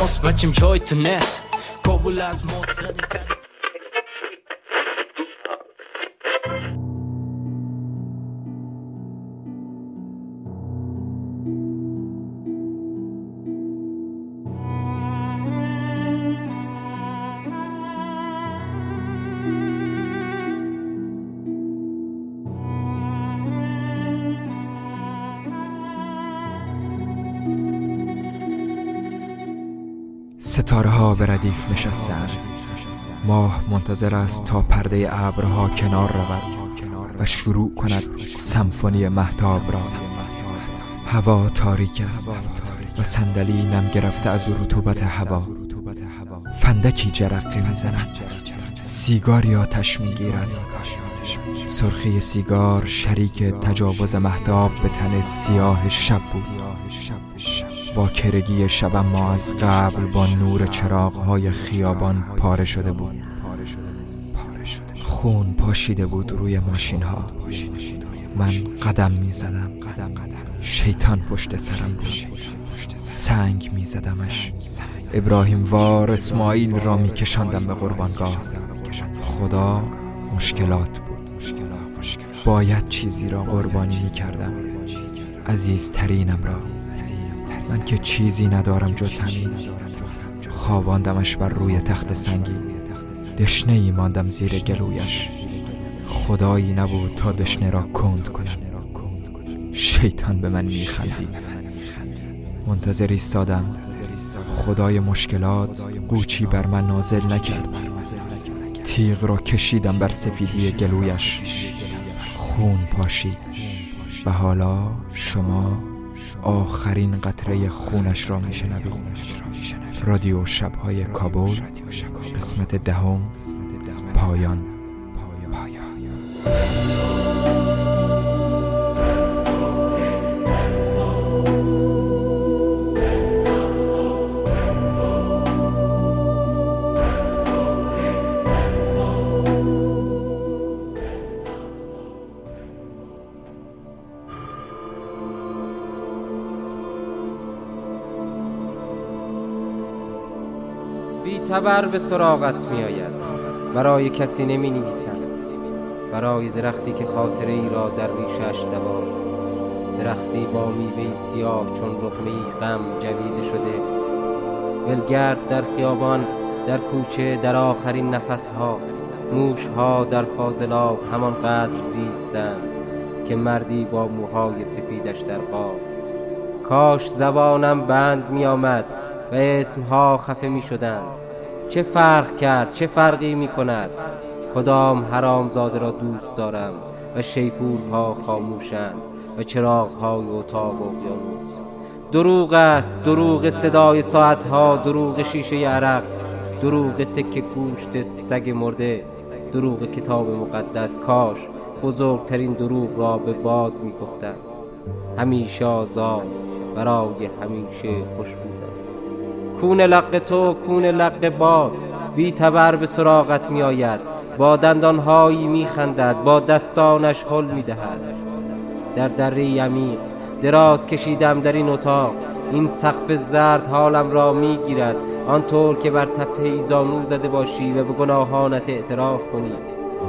کابل از ماست بچیم جای تو نست کابل از ماست ستاره ها به ردیف نشستند. ماه منتظر است تا پرده ابرها کنار رود و شروع کند سمفونی محتاب را. هوا تاریک است و صندلی نم گرفته از رطوبت هوا. فندکی جرقه می‌زند. سیگاری آتش می‌گیرد. سرخی سیگار شریک تجاوز محتاب به تن سیاه شب بود. با کرگی شب ما از قبل با نور چراغ های خیابان پاره شده بود. خون پاشیده بود روی ماشین ها من قدم می زدم شیطان پشت سرم بود. سنگ می زدمش ابراهیم وار اسماعیل را می کشندم به قربانگاه. خدا مشکلات بود. باید چیزی را قربانی می کردم عزیزترینم را. من که چیزی ندارم جز همین. خواباندمش بر روی تخت سنگی. دشنه ای ماندم زیر گلویش. خدایی نبود تا دشنه را کند کنم. شیطان به من میخندی منتظر ایستادم. خدای مشکلات قوچی بر من نازل نکرد. تیغ را کشیدم بر سفیدی گلویش. خون پاشید. و حالا شما آخرین قطره خونش را میشنوید رادیو شبهای کابل قسمت دهم پایان. تبر به سراغت می آید برای کسی نمی نویسند برای درختی که خاطره ای را در ریشش دوار درختی با میوه سیاه چون رقمه غم جویده شده. ولگرد در خیابان در کوچه در آخرین نفسها. موشها در فاضلاب همان قدر زیستند که مردی با موهای سفیدش در قاب. کاش زبانم بند می آمد و اسمها خفه می شدند چه فرق کرد چه فرقی می کند کدام حرامزاده را دوست دارم و شیپورها خاموشند و چراغهای اتاق اقیانوس؟ دروغ است دروغ صدای ساعتها دروغ شیشه عرق دروغ تک گوشت سگ مرده دروغ کتاب مقدس کاش بزرگترین دروغ را به باد می‌گفتند. همیشه آزاد برای همیشه خوش بودم کون لق تو کون لق باد بی تبر به سراغت می آید با دندانهایی می خندد با دستانش حل می دهد در دره یمین دراز کشیدم در این اتاق. این سقف زرد حالم را می گیرد آنطور که بر تپه ایزانو زده باشی و به گناهانت اعتراف کنی.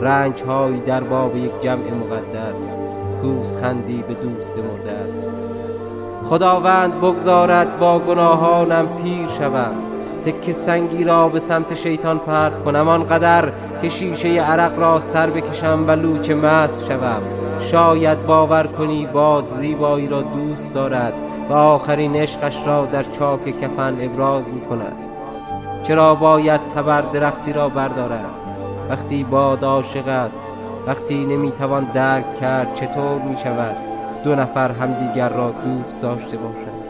رنج هایی در باب یک جمع مقدس. پوس خندی به دوست مرده. خداوند بگذارد با گناهانم پیر شوم. تک سنگی را به سمت شیطان پرت کنم آنقدر که شیشه عرق را سر بکشم و لوچ مست شوم. شاید باور کنی باد زیبایی را دوست دارد و آخرین عشقش را در چاک کفن ابراز می کند چرا باید تبر درختی را بردارد؟ وقتی باد عاشق است وقتی نمی‌توان درک کرد چطور می شود دو نفر همدیگر را دوست داشته باشند.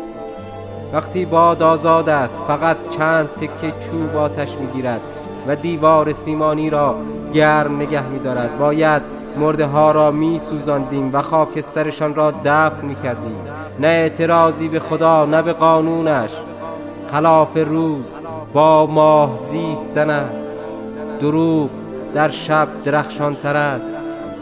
وقتی باد آزاد است فقط چند تکه چوب آتش می‌گیرد و دیوار سیمانی را گرم نگه میدارد. باید مرده ها را می سوزاندیم و خاکسترشان را دفن می کردیم نه اعتراضی به خدا نه به قانونش. خلاف روز با ماه زیستن است. دروغ در شب درخشانتر است.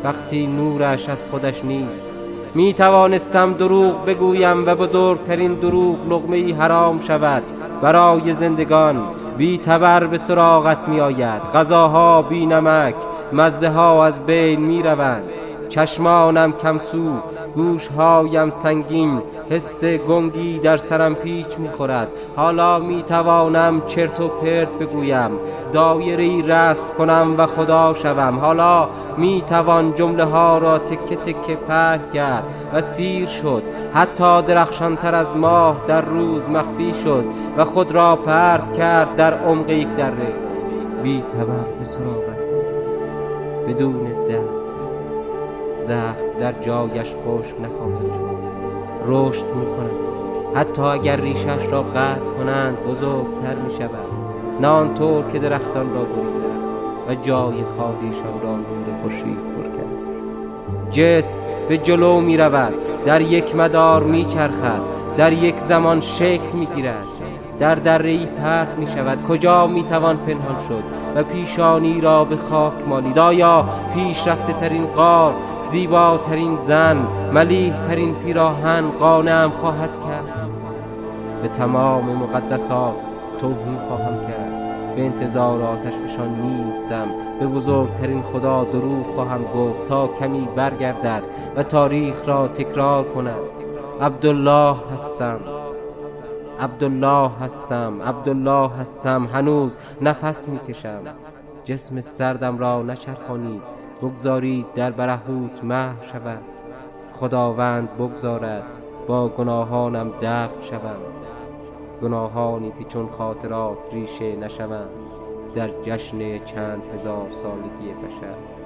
وقتی نورش از خودش نیست می توانستم دروغ بگویم و بزرگترین دروغ لغمه حرام شود. برای زندگان بی تبر به سراغت می آید غذاها بی نمک مزه ها از بین می روند چشمانم کمسو گوشهایم سنگین حس گنگی در سرم پیچ می‌خورد. حالا می‌توانم چرت و پرت بگویم. دایره رسم کنم و خدا شوم. حالا می‌توان جمله ها را تکه تکه پهن کرد و سیر شد. حتی درخشانتر از ماه در روز مخفی شد و خود را پرت کرد در عمق یک دره. بی به سراغت بدون درد زخم در جایش خشک نخواهد شد رشد می کند حتی اگر ریشش را قطع کنند بزرگتر می شود آنطور که درختان را بریدند و جای خالیشان را نور خورشید پر کرد. جسم به جلو می رود در یک مدار می چرخد در یک زمان شکل می گیرد در دره ای پرت می شود کجا می توان پنهان شد؟ و پیشانی را به خاک مالید. آیا پیشرفته ترین قار زیباترین زن ملیح ترین پیراهن قانم خواهد کرد؟ به تمام مقدسات توهین خواهم کرد. به انتظار آتش فشان نیستم. به بزرگترین خدا دروغ خواهم گفت تا کمی برگردد و تاریخ را تکرار کند. عبدالله هستم. عبدالله هستم عبدالله هستم. هنوز نفس می‌کشم. جسم سردم را نچرخانید. بگذارید در برهوت مه شود. خداوند بگذارد با گناهانم دفع شوم. گناهانی که چون خاطرات ریشه نشوند. در جشن چند هزار سالگی بشر.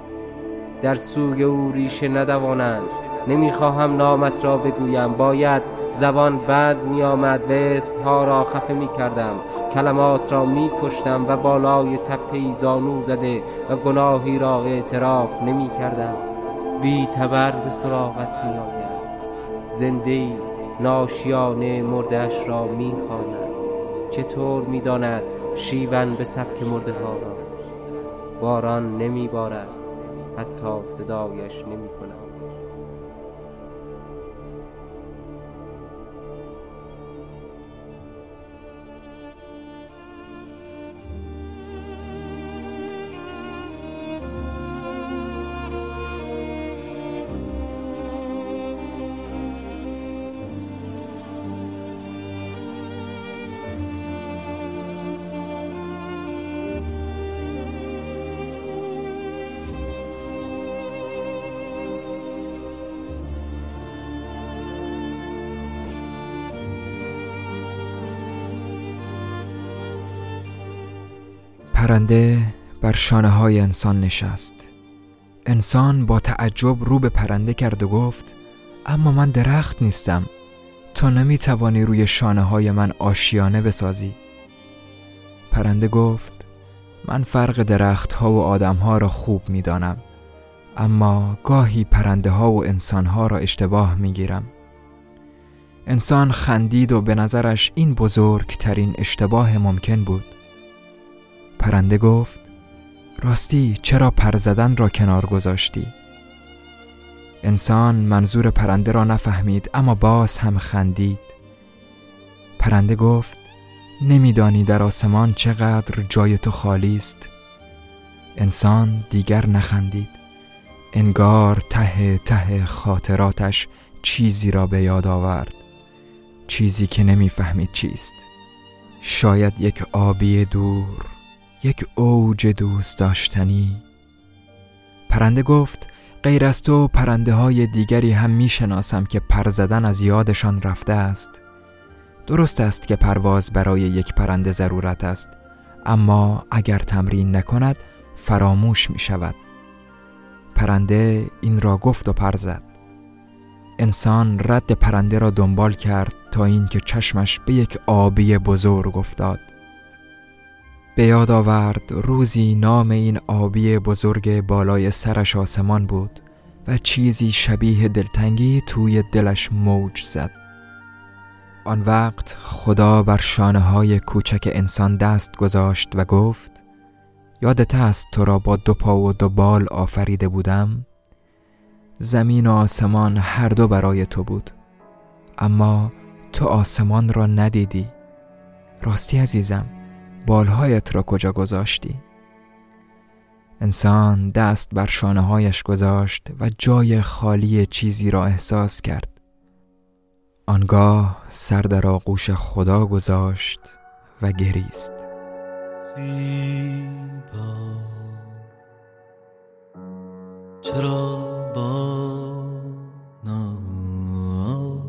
در سوی او ریشه ندوانند. نمی‌خواهم نامت را بگویم. باید زبان بند می آمد و اسمها را خفه می کردم کلمات را می کشتم و بالای تپه زانو زده و گناهی را اعتراف نمی کردم بی تبر به سراغت می آید زنده ناشیانه مردش را می خواند چطور می داند شیون به سبک مرده ها را؟ باران نمی بارد حتی صدایش نمی کند پرنده بر شانه های انسان نشست. انسان با تعجب رو به پرنده کرد و گفت اما من درخت نیستم. تو نمی توانی روی شانه های من آشیانه بسازی. پرنده گفت من فرق درخت ها و آدم ها را خوب می دانم اما گاهی پرنده ها و انسان ها را اشتباه می گیرم انسان خندید و به نظرش این بزرگترین اشتباه ممکن بود. پرنده گفت راستی چرا پر زدن را کنار گذاشتی؟ انسان منظور پرنده را نفهمید اما باز هم خندید. پرنده گفت نمیدانی در آسمان چقدر جای تو خالی است. انسان دیگر نخندید. انگار ته ته خاطراتش چیزی را به یاد آورد. چیزی که نمی‌فهمید چیست. شاید یک آبی دور. یک اوج دوست داشتنی. پرنده گفت غیر از تو پرنده های دیگری هم می شناسم که پر زدن از یادشان رفته است. درست است که پرواز برای یک پرنده ضرورت است اما اگر تمرین نکند فراموش می شود پرنده این را گفت و پر زد. انسان رد پرنده را دنبال کرد تا اینکه چشمش به یک آبی بزرگ افتاد. به یاد آورد روزی نام این آبی بزرگ بالای سرش آسمان بود و چیزی شبیه دلتنگی توی دلش موج زد. آن وقت خدا بر شانه های کوچک انسان دست گذاشت و گفت یادت است تو را با دو پا و دو بال آفریده بودم؟ زمین و آسمان هر دو برای تو بود اما تو آسمان را ندیدی. راستی عزیزم. بالهایت را کجا گذاشتی؟ انسان دست بر شانه هایش گذاشت و جای خالی چیزی را احساس کرد. آنگاه سر در آغوش خدا گذاشت و گریست. زیبا. چرا با ناز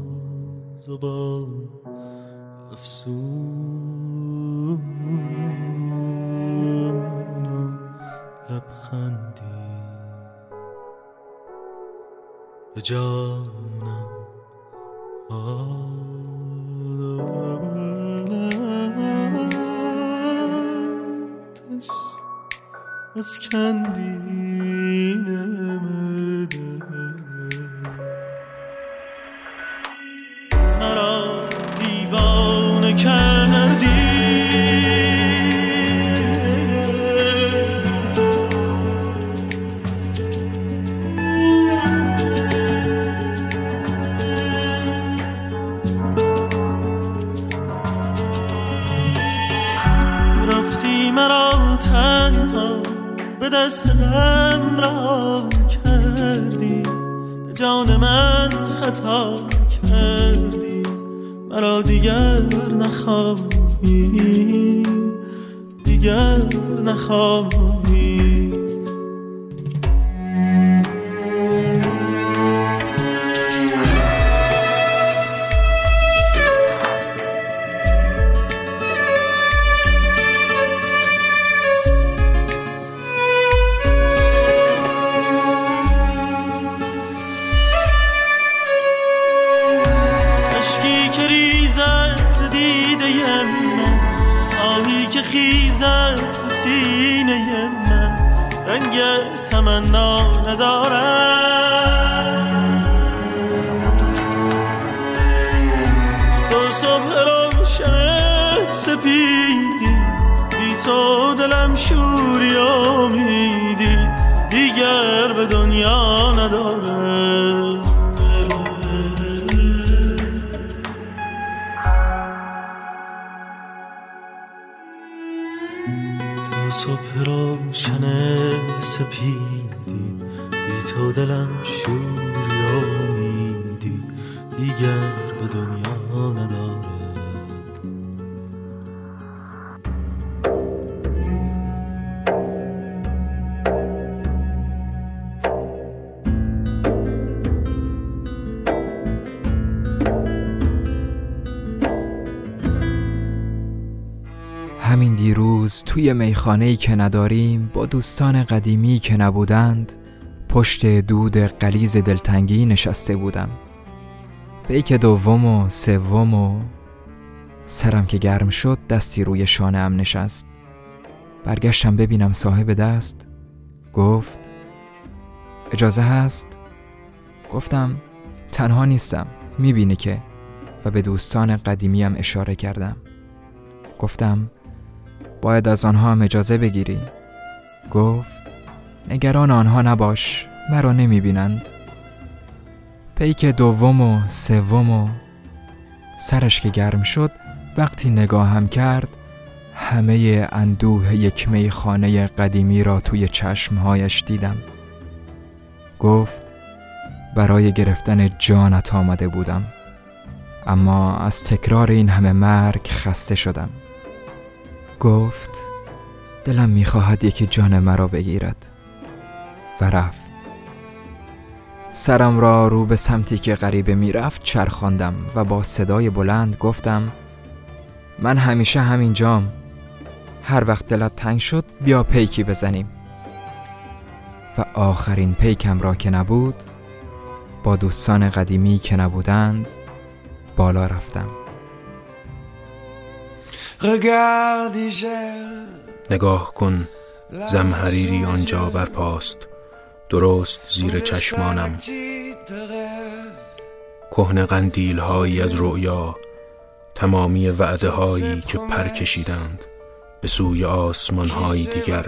و با افسون و لبخندی. به جانم افکندی مرا به دست غم را کردی. به جان من خطا کردی. مرا دیگر نخواهی. دیگر نخواهی. دیده من. آهی که خیزد سینه من. رنگ تمنا ندارم. دو صبح روشن سپیدی. بی تو دلم شوری امیدی دیگر به دنیا نداره دیگر به دنیا نداره همین دیروز توی میخانه‌ای که نداریم با دوستان قدیمی که نبودند پشت دود قلیز دلتنگی نشسته بودم. پیک دوم و سوم و سرم که گرم شد دستی روی شانه ام نشست. برگشتم ببینم صاحب دست. گفت اجازه هست؟ گفتم تنها نیستم می‌بینی که. و به دوستان قدیمیم اشاره کردم. گفتم باید از آنها هم اجازه بگیری. گفت نگران آنها نباش مرا نمی بینند پیک دوم و سوم و سرش که گرم شد وقتی نگاهم کرد همه اندوه یک میخانه قدیمی را توی چشمهایش دیدم. گفت برای گرفتن جانت آمده بودم. اما از تکرار این همه مرگ خسته شدم. گفت دلم می‌خواهد یکی جان مرا بگیرد. و رفت. سرم را رو به سمتی که غریبه می‌رفت چرخاندم و با صدای بلند گفتم من همیشه همین جام هر وقت دلت تنگ شد بیا پیکی بزنیم. و آخرین پیکم را که نبود با دوستان قدیمی که نبودند بالا رفتم. نگاه کن زمحریری آنجا برپاست. درست زیر چشمانم. کهنه قندیل هایی از رؤیا تمامی وعده هایی که پر کشیدند به سوی آسمان های دیگر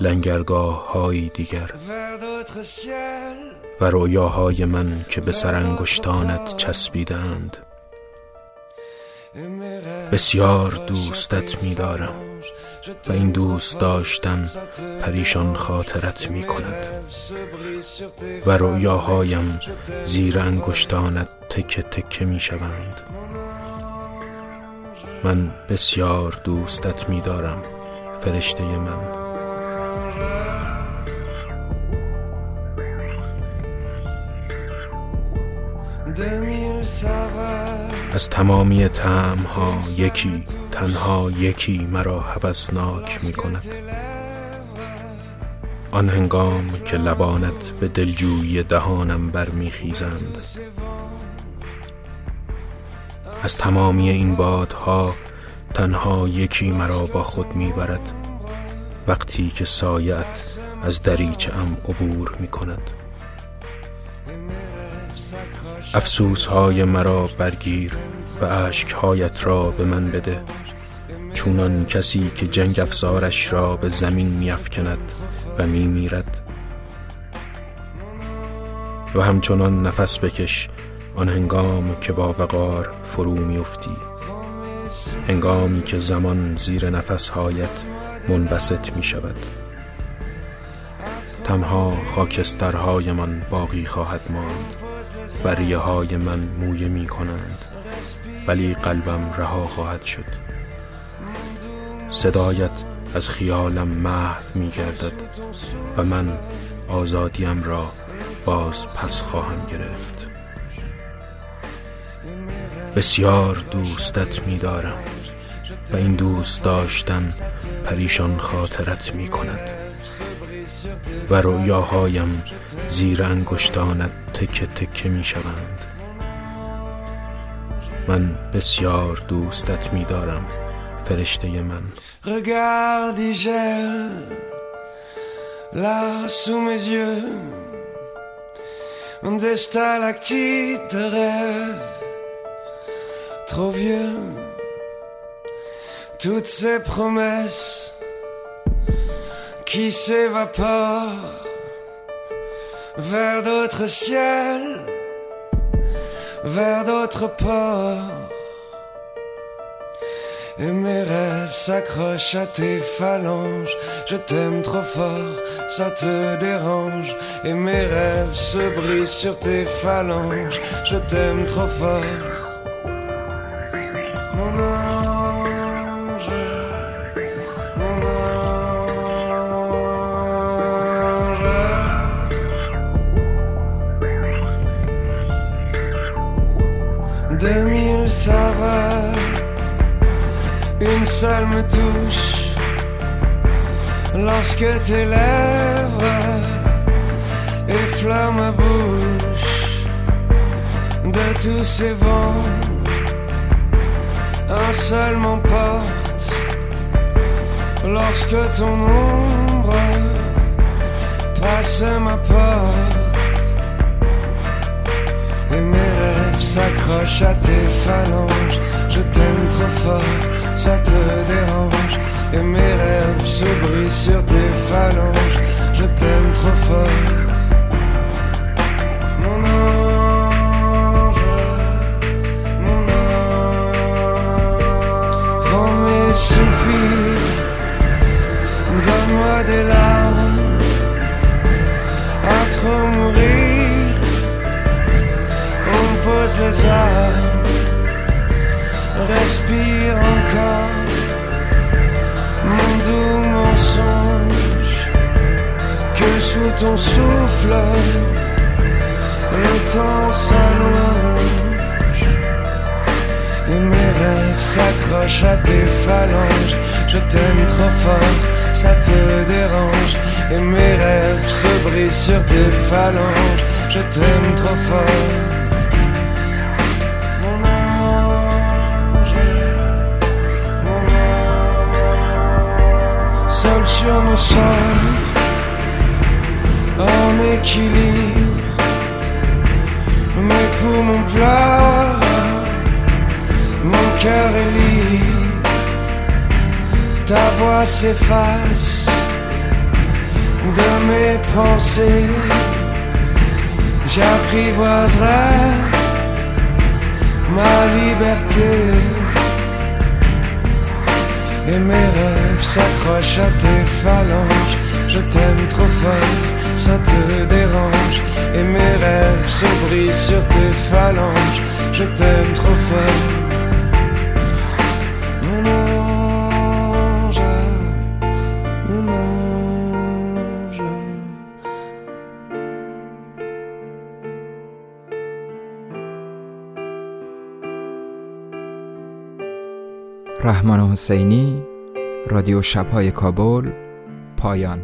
لنگرگاه های دیگر و رویاهای من که به سرانگشتانت چسبیدند. بسیار دوستت می‌دارم. و این دوست داشتن پریشان خاطرت می کند و رویاهایم زیر انگشتانت تکه تکه می شوند من بسیار دوستت می دارم فرشته من. از تمامی ها یکی تنها یکی مرا هوسناک می کند آن هنگام که لبانت به دلجویی دهانم برمیخیزند. از تمامی این بادها تنها یکی مرا با خود می‌برد وقتی که سایت از دریچه ام عبور می کند افسوس های مرا برگیر و هایت را به من بده. چونان کسی که جنگ افزارش را به زمین میافکند و میمیرد. و همچنان نفس بکش آن هنگام که با وقار فرو میافتی. هنگامی که زمان زیر نفسهایت منبسط می شود تنها خاکسترهایمان باقی خواهد ماند و ریه های من مویه می کنند ولی قلبم رها خواهد شد. صدایت از خیالم محو می گردد و من آزادیم را باز پس خواهم گرفت. بسیار دوستت می دارم و این دوست داشتن پریشان خاطرت می کند و رویاهایم زیر انگشتانت تکه تکه می شوند من بسیار دوستت می دارم فرشته من Regarde, là sous mes yeux, des stalactites de rêve, trop vieux, toutes ces promesses qui s'évapore vers d'autres ciels, vers d'autres ports. Et mes rêves s'accrochent à tes phalanges. Je t'aime trop fort, ça te dérange. Et mes rêves se brisent sur tes phalanges. Je t'aime trop fort. Une seule me touche lorsque tes lèvres effleurent ma bouche de tous ces vents. Un seul m'emporte lorsque ton ombre passe ma porte. s'accroche à tes phalanges. Je t'aime trop fort, ça te dérange. Et mes rêves se brisent sur tes phalanges. Je t'aime trop fort. À tes phalanges, je t'aime trop fort, ça te dérange. Et mes rêves se brisent sur tes phalanges, je t'aime trop fort. seul sur mon sol, en équilibre. Poumons pleurent, mon ta voix s'efface de mes pensées. J'apprivoiserai ma liberté. Et mes rêves s'accrochent à tes phalanges. Je t'aime trop fort, ça te dérange. Et mes rêves se brisent sur tes phalanges. Je t'aime trop fort. رحمان حسینی رادیو شبهای کابل پایان.